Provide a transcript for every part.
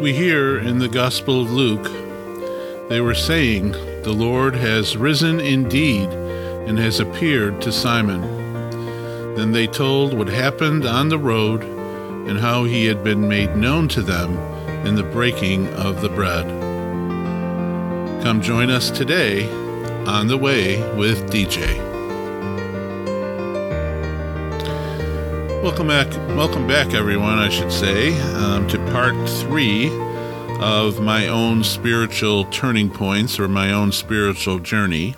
We hear in the Gospel of Luke, they were saying, The Lord has risen indeed and has appeared to Simon. Then they told what happened on the road and how he had been made known to them in the breaking of the bread. Come join us today on the way with DJ. Welcome back, welcome back, everyone. I should say um, to part three of my own spiritual turning points or my own spiritual journey.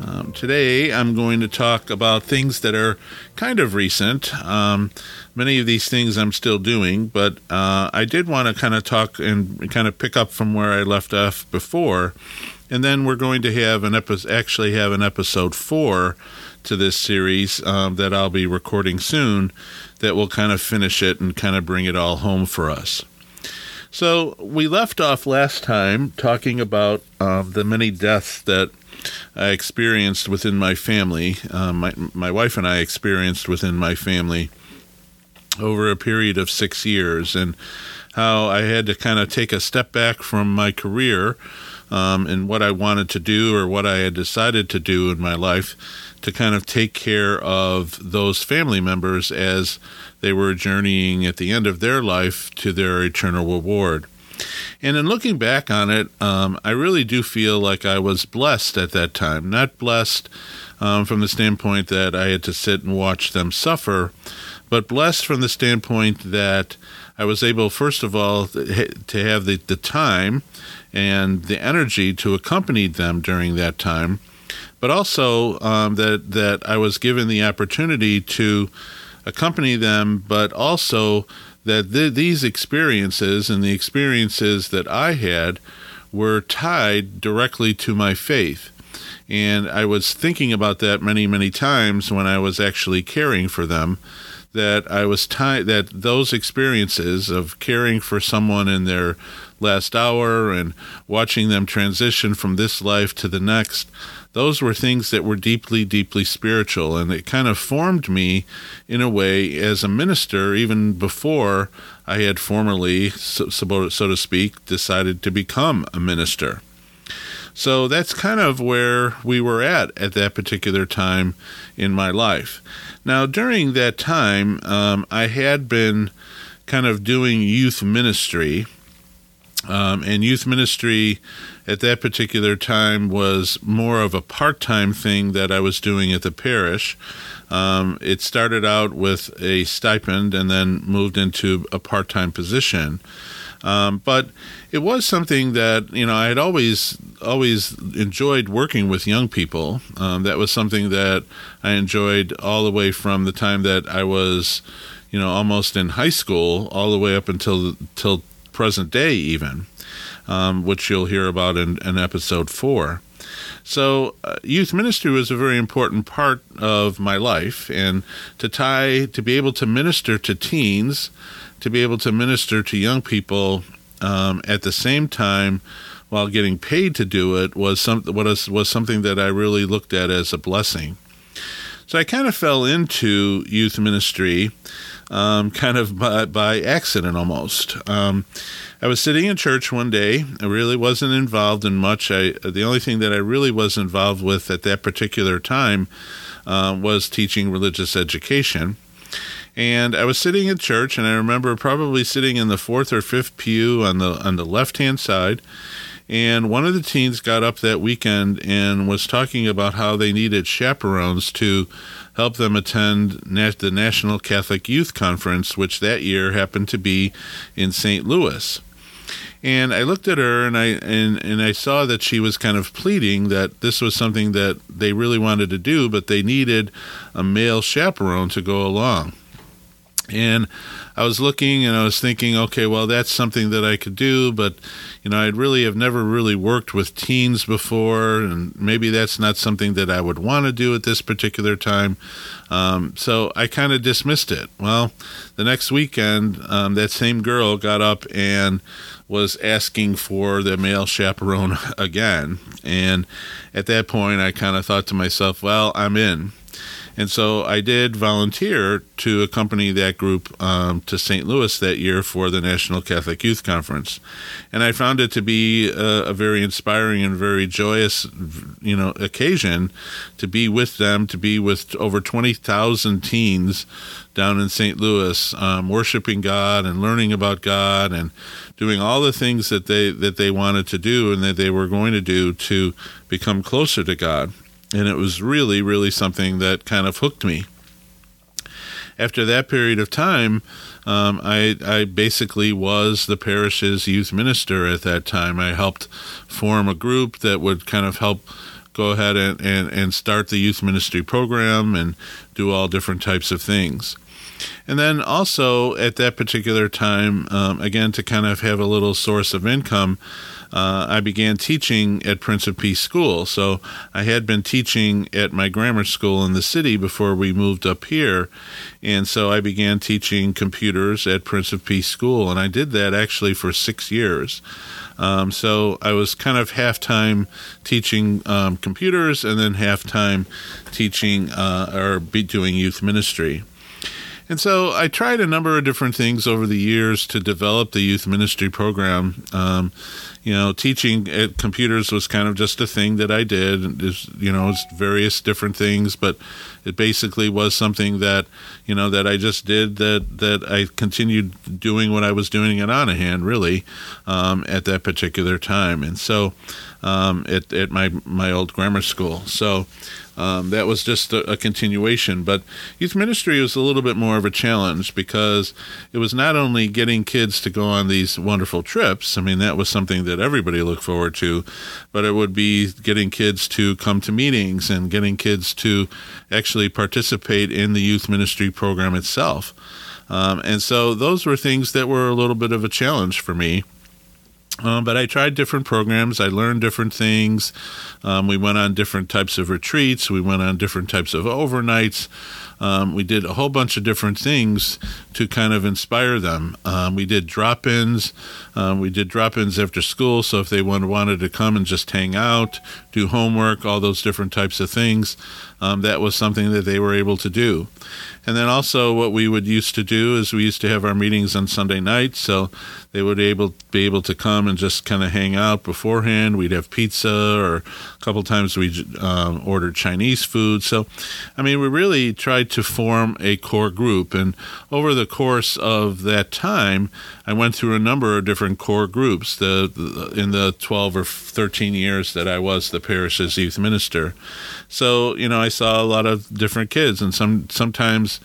Um, today, I'm going to talk about things that are kind of recent. Um, many of these things I'm still doing, but uh, I did want to kind of talk and kind of pick up from where I left off before. And then we're going to have an episode, actually have an episode four to this series um, that I'll be recording soon that will kind of finish it and kind of bring it all home for us. So we left off last time talking about um, the many deaths that I experienced within my family. Um, my my wife and I experienced within my family over a period of six years, and how I had to kind of take a step back from my career um, and what I wanted to do or what I had decided to do in my life to kind of take care of those family members as they were journeying at the end of their life to their eternal reward. And in looking back on it, um, I really do feel like I was blessed at that time. Not blessed um, from the standpoint that I had to sit and watch them suffer, but blessed from the standpoint that I was able, first of all, to have the, the time and the energy to accompany them during that time, but also um, that that I was given the opportunity to accompany them, but also that th- these experiences and the experiences that I had were tied directly to my faith. And I was thinking about that many, many times when I was actually caring for them. That I was tied, that those experiences of caring for someone in their last hour and watching them transition from this life to the next, those were things that were deeply, deeply spiritual. And it kind of formed me in a way as a minister, even before I had formally, so, so to speak, decided to become a minister. So that's kind of where we were at at that particular time in my life. Now, during that time, um, I had been kind of doing youth ministry. Um, and youth ministry at that particular time was more of a part time thing that I was doing at the parish. Um, it started out with a stipend and then moved into a part time position. Um, but it was something that you know I had always always enjoyed working with young people. Um, that was something that I enjoyed all the way from the time that I was, you know, almost in high school, all the way up until till present day, even um, which you'll hear about in, in episode four. So, uh, youth ministry was a very important part of my life, and to tie, to be able to minister to teens, to be able to minister to young people um, at the same time while getting paid to do it was some was was something that I really looked at as a blessing. So I kind of fell into youth ministry, um, kind of by, by accident almost. Um, I was sitting in church one day. I really wasn't involved in much. I the only thing that I really was involved with at that particular time uh, was teaching religious education. And I was sitting in church, and I remember probably sitting in the fourth or fifth pew on the on the left hand side. And one of the teens got up that weekend and was talking about how they needed chaperones to help them attend the National Catholic Youth Conference, which that year happened to be in St. Louis. And I looked at her and I and, and I saw that she was kind of pleading that this was something that they really wanted to do, but they needed a male chaperone to go along. And I was looking and I was thinking, okay, well, that's something that I could do, but you know, I'd really have never really worked with teens before, and maybe that's not something that I would want to do at this particular time. Um, so I kind of dismissed it. Well, the next weekend, um, that same girl got up and was asking for the male chaperone again. And at that point, I kind of thought to myself, well, I'm in. And so I did volunteer to accompany that group um, to St. Louis that year for the National Catholic Youth Conference. And I found it to be a, a very inspiring and very joyous, you know, occasion to be with them, to be with over 20,000 teens down in St. Louis, um, worshiping God and learning about God and doing all the things that they that they wanted to do and that they were going to do to become closer to God. And it was really, really something that kind of hooked me. After that period of time, um, I, I basically was the parish's youth minister at that time. I helped form a group that would kind of help go ahead and, and, and start the youth ministry program and do all different types of things. And then also at that particular time, um, again, to kind of have a little source of income, uh, I began teaching at Prince of Peace School. So I had been teaching at my grammar school in the city before we moved up here. And so I began teaching computers at Prince of Peace School. And I did that actually for six years. Um, so I was kind of half time teaching um, computers and then half time teaching uh, or doing youth ministry. And so I tried a number of different things over the years to develop the youth ministry program. Um, you know, teaching at computers was kind of just a thing that I did. You know, it's various different things, but it basically was something that, you know, that I just did that, that I continued doing what I was doing at Onahan, really, um, at that particular time. And so, um, at, at my, my old grammar school. So, um, that was just a, a, continuation. But youth ministry was a little bit more of a challenge because it was not only getting kids to go on these wonderful trips. I mean, that was something that everybody looked forward to, but it would be getting kids to come to meetings and getting kids to actually participate in the youth ministry program itself. Um, and so those were things that were a little bit of a challenge for me. Um, but I tried different programs. I learned different things. Um, we went on different types of retreats. We went on different types of overnights. Um, we did a whole bunch of different things to kind of inspire them. Um, we did drop ins. Um, we did drop ins after school. So if they wanted to come and just hang out, do homework, all those different types of things, um, that was something that they were able to do. And then also, what we would used to do is we used to have our meetings on Sunday nights. So they would able be able to come and just kind of hang out beforehand. We'd have pizza, or a couple times we um, ordered Chinese food. So, I mean, we really tried to form a core group. And over the course of that time, I went through a number of different core groups. The, the in the twelve or thirteen years that I was the parish's youth minister, so you know I saw a lot of different kids, and some sometimes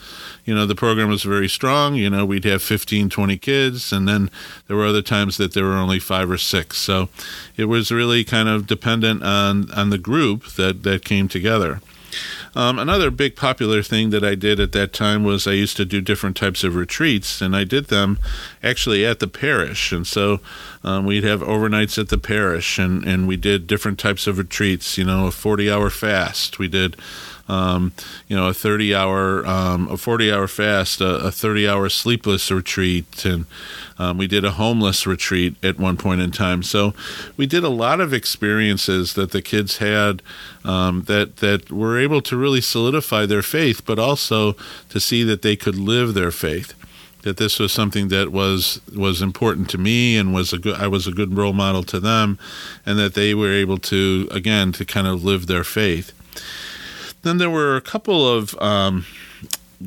you know the program was very strong you know we'd have 15 20 kids and then there were other times that there were only five or six so it was really kind of dependent on on the group that that came together um, another big popular thing that I did at that time was I used to do different types of retreats, and I did them actually at the parish. And so um, we'd have overnights at the parish, and, and we did different types of retreats, you know, a 40 hour fast. We did um, you know, a 30 hour, um, a 40 hour fast, a, a 30 hour sleepless retreat, and um, we did a homeless retreat at one point in time. So we did a lot of experiences that the kids had um, that that were able to really solidify their faith, but also to see that they could live their faith that this was something that was was important to me and was a good I was a good role model to them and that they were able to again to kind of live their faith. Then there were a couple of um,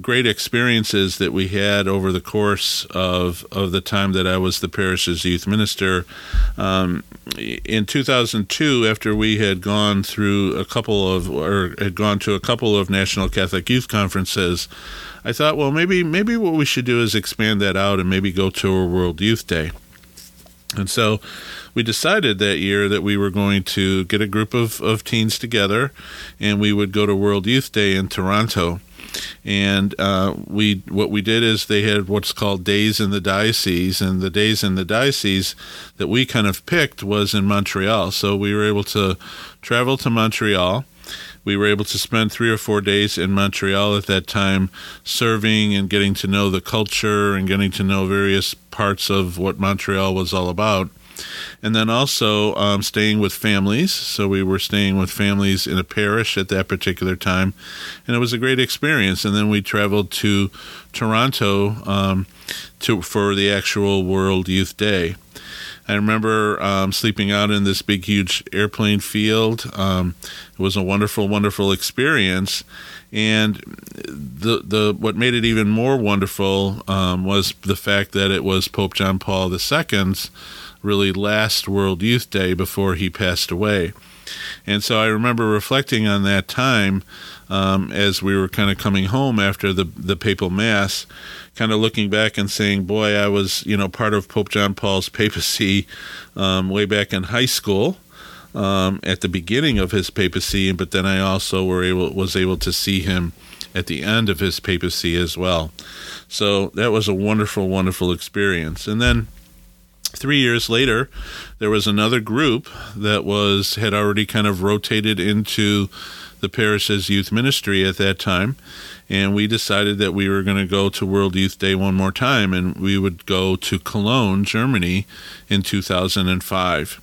great experiences that we had over the course of, of the time that I was the parish's youth minister. Um, in 2002, after we had gone through a couple of, or had gone to a couple of National Catholic Youth Conferences, I thought, well, maybe maybe what we should do is expand that out and maybe go to a World Youth Day. And so we decided that year that we were going to get a group of, of teens together and we would go to World Youth Day in Toronto. And uh, we what we did is they had what's called days in the diocese, and the days in the diocese that we kind of picked was in Montreal. So we were able to travel to Montreal we were able to spend three or four days in Montreal at that time, serving and getting to know the culture and getting to know various parts of what Montreal was all about. And then also um, staying with families. So we were staying with families in a parish at that particular time, and it was a great experience. And then we traveled to Toronto um, to for the actual World Youth Day. I remember um, sleeping out in this big, huge airplane field. Um, it was a wonderful, wonderful experience. And the the what made it even more wonderful um, was the fact that it was Pope John Paul II's really last World Youth Day before he passed away. And so I remember reflecting on that time um, as we were kind of coming home after the the papal mass, kind of looking back and saying, "Boy, I was you know part of Pope John Paul's papacy um, way back in high school." Um, at the beginning of his papacy, but then I also were able was able to see him at the end of his papacy as well. So that was a wonderful, wonderful experience. And then three years later, there was another group that was had already kind of rotated into the parish's youth ministry at that time, and we decided that we were going to go to World Youth Day one more time, and we would go to Cologne, Germany, in 2005.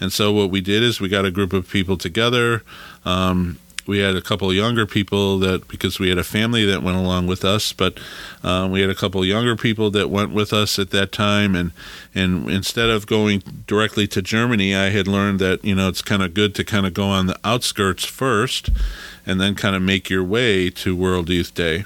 And so what we did is we got a group of people together. Um, we had a couple of younger people that because we had a family that went along with us, but um, we had a couple of younger people that went with us at that time, and and instead of going directly to Germany, I had learned that you know it's kind of good to kind of go on the outskirts first, and then kind of make your way to World Youth Day,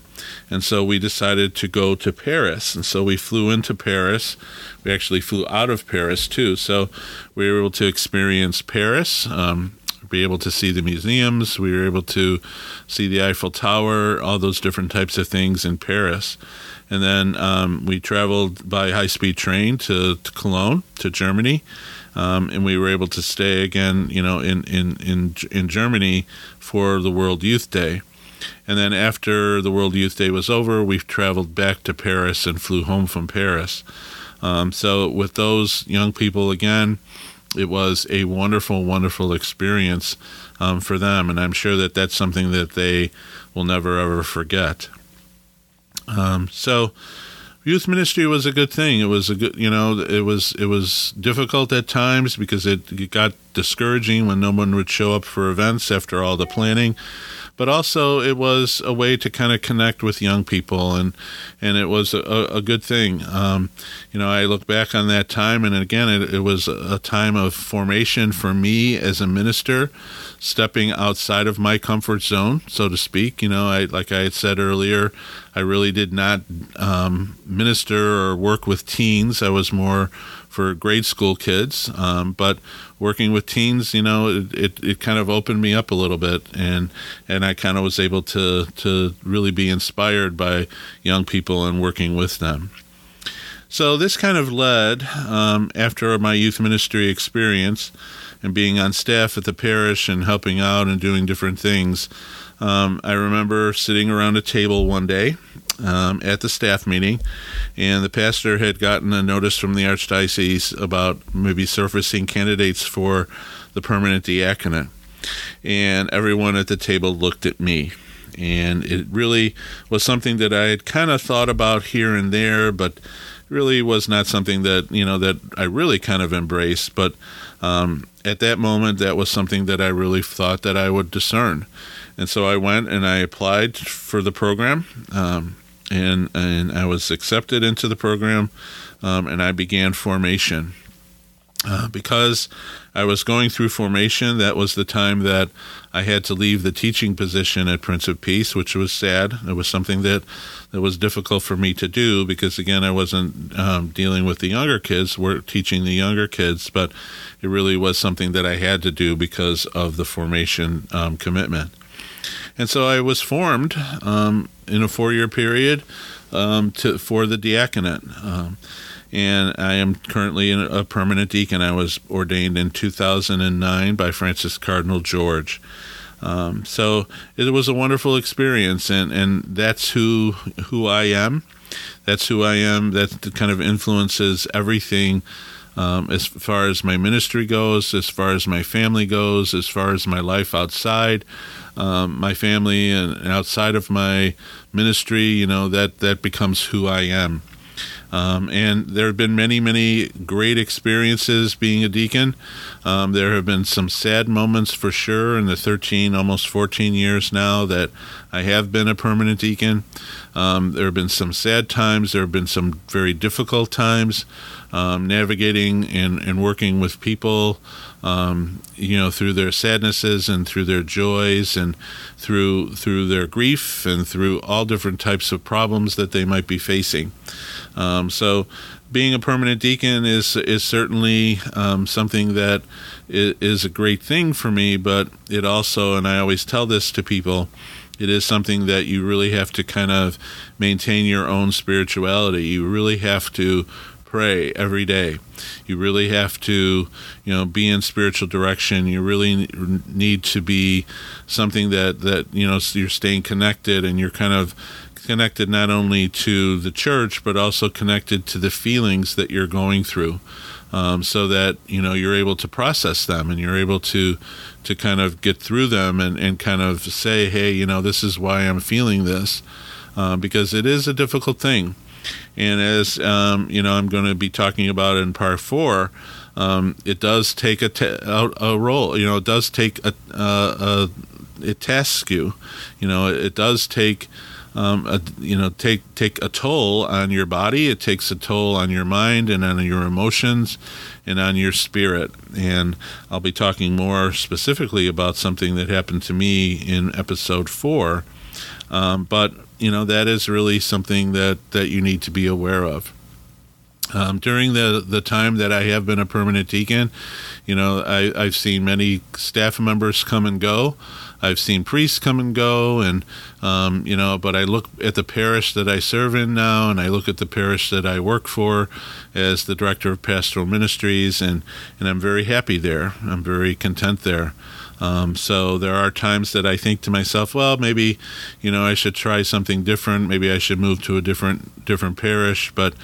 and so we decided to go to Paris, and so we flew into Paris. We actually flew out of Paris too, so we were able to experience Paris. Um, be able to see the museums. We were able to see the Eiffel Tower, all those different types of things in Paris. And then um, we traveled by high speed train to, to, Cologne, to Germany. Um, and we were able to stay again, you know, in, in, in, in Germany for the World Youth Day. And then after the World Youth Day was over, we traveled back to Paris and flew home from Paris. Um, so with those young people again, it was a wonderful, wonderful experience um, for them, and I'm sure that that's something that they will never ever forget. Um, so, youth ministry was a good thing. It was a good, you know, it was it was difficult at times because it, it got discouraging when no one would show up for events after all the planning but also it was a way to kind of connect with young people, and and it was a, a good thing. Um, you know, I look back on that time, and again, it, it was a time of formation for me as a minister, stepping outside of my comfort zone, so to speak. You know, I like I had said earlier, I really did not um, minister or work with teens. I was more for grade school kids. Um, but working with teens, you know, it, it, it, kind of opened me up a little bit, and and I kind of was able to to really be inspired by young people and working with them. So this kind of led um, after my youth ministry experience and being on staff at the parish and helping out and doing different things. Um, I remember sitting around a table one day um, at the staff meeting, and the pastor had gotten a notice from the archdiocese about maybe surfacing candidates for the permanent diaconate. And everyone at the table looked at me. And it really was something that I had kind of thought about here and there, but really was not something that, you know, that I really kind of embraced. But um, at that moment, that was something that I really thought that I would discern. And so I went and I applied for the program. Um, and and I was accepted into the program, um, and I began formation. Uh, because I was going through formation, that was the time that I had to leave the teaching position at Prince of Peace, which was sad. It was something that that was difficult for me to do because again, I wasn't um, dealing with the younger kids, we're teaching the younger kids, but it really was something that I had to do because of the formation um, commitment. And so I was formed um, in a four year period um, to, for the diaconate. Um, and I am currently a permanent deacon. I was ordained in 2009 by Francis Cardinal George. Um, so it was a wonderful experience, and, and that's who who I am. That's who I am. That kind of influences everything um, as far as my ministry goes, as far as my family goes, as far as my life outside um, my family and outside of my ministry, you know, that, that becomes who I am. Um, and there have been many, many great experiences being a deacon. Um, there have been some sad moments for sure in the 13, almost 14 years now that I have been a permanent deacon. Um, there have been some sad times. There have been some very difficult times um, navigating and, and working with people um, you know, through their sadnesses and through their joys and through through their grief and through all different types of problems that they might be facing. Um, so, being a permanent deacon is is certainly um, something that is a great thing for me, but it also, and I always tell this to people, it is something that you really have to kind of maintain your own spirituality. You really have to pray every day. You really have to, you know, be in spiritual direction. You really need to be something that that you know you're staying connected and you're kind of connected not only to the church but also connected to the feelings that you're going through. Um, so that you know you're able to process them and you're able to to kind of get through them and, and kind of say hey you know this is why i'm feeling this uh, because it is a difficult thing and as um, you know, I'm going to be talking about in part four. Um, it does take a, a, a, role. You know, it does take a, a, it tasks you. You know, it, it does take. Um, a, you know, take take a toll on your body. It takes a toll on your mind and on your emotions and on your spirit. And I'll be talking more specifically about something that happened to me in episode four. Um, but you know that is really something that that you need to be aware of. Um, during the the time that I have been a permanent deacon, you know, I, I've seen many staff members come and go. I've seen priests come and go, and um, you know, but I look at the parish that I serve in now, and I look at the parish that I work for as the director of pastoral ministries, and and I'm very happy there. I'm very content there. Um, so there are times that I think to myself, well, maybe, you know, I should try something different. Maybe I should move to a different different parish. But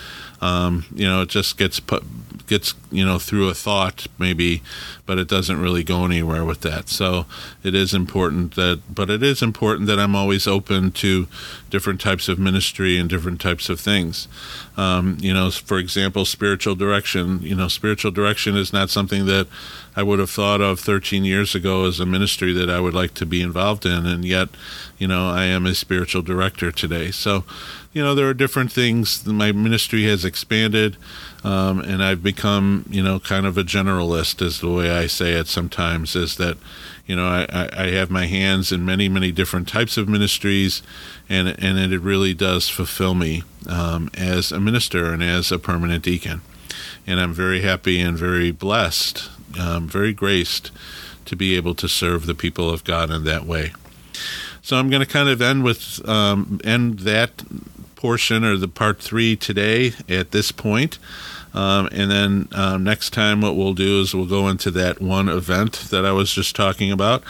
um, you know, it just gets put, gets you know through a thought maybe, but it doesn't really go anywhere with that. So it is important that, but it is important that I'm always open to different types of ministry and different types of things. Um, you know, for example, spiritual direction. You know, spiritual direction is not something that I would have thought of 13 years ago as a ministry that I would like to be involved in, and yet, you know, I am a spiritual director today. So, you know, there are different things. My ministry has expanded, um, and I've become, you know, kind of a generalist, is the way I say it sometimes, is that, you know, I, I have my hands in many, many different types of ministries, and, and it really does fulfill me um, as a minister and as a permanent deacon. And I'm very happy and very blessed um, very graced to be able to serve the people of God in that way. So I'm going to kind of end with um, end that portion or the part three today at this point. Um, and then um, next time, what we'll do is we'll go into that one event that I was just talking about,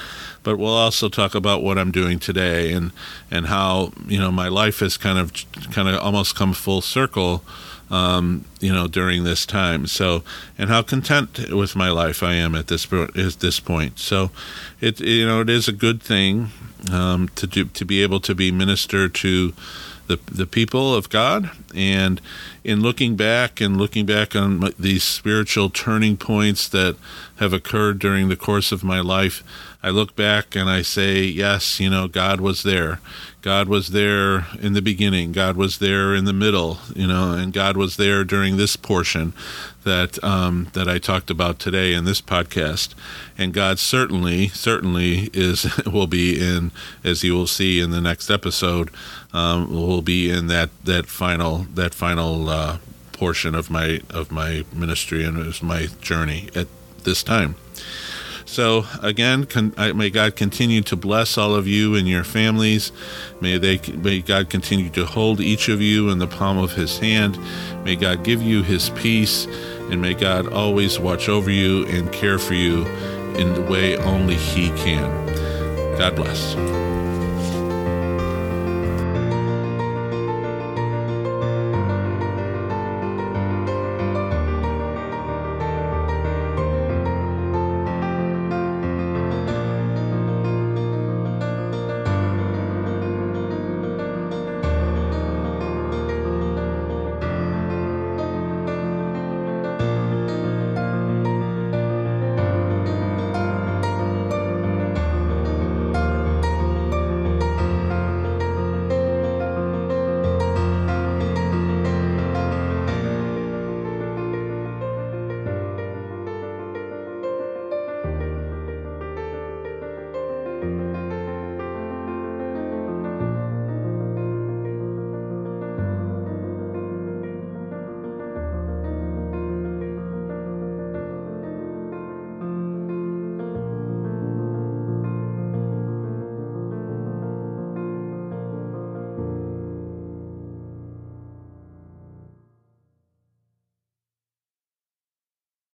but we'll also talk about what I'm doing today and and how you know my life has kind of kind of almost come full circle um, you know, during this time. So, and how content with my life I am at this at this point. So, it you know it is a good thing um, to do to be able to be minister to the the people of God. And in looking back and looking back on these spiritual turning points that have occurred during the course of my life, I look back and I say, yes, you know, God was there. God was there in the beginning. God was there in the middle, you know, and God was there during this portion that um, that I talked about today in this podcast. And God certainly, certainly is will be in, as you will see in the next episode, um, will be in that that final that final uh, portion of my of my ministry and my journey at this time. So again, con- may God continue to bless all of you and your families. May they may God continue to hold each of you in the palm of His hand. May God give you His peace, and may God always watch over you and care for you in the way only He can. God bless.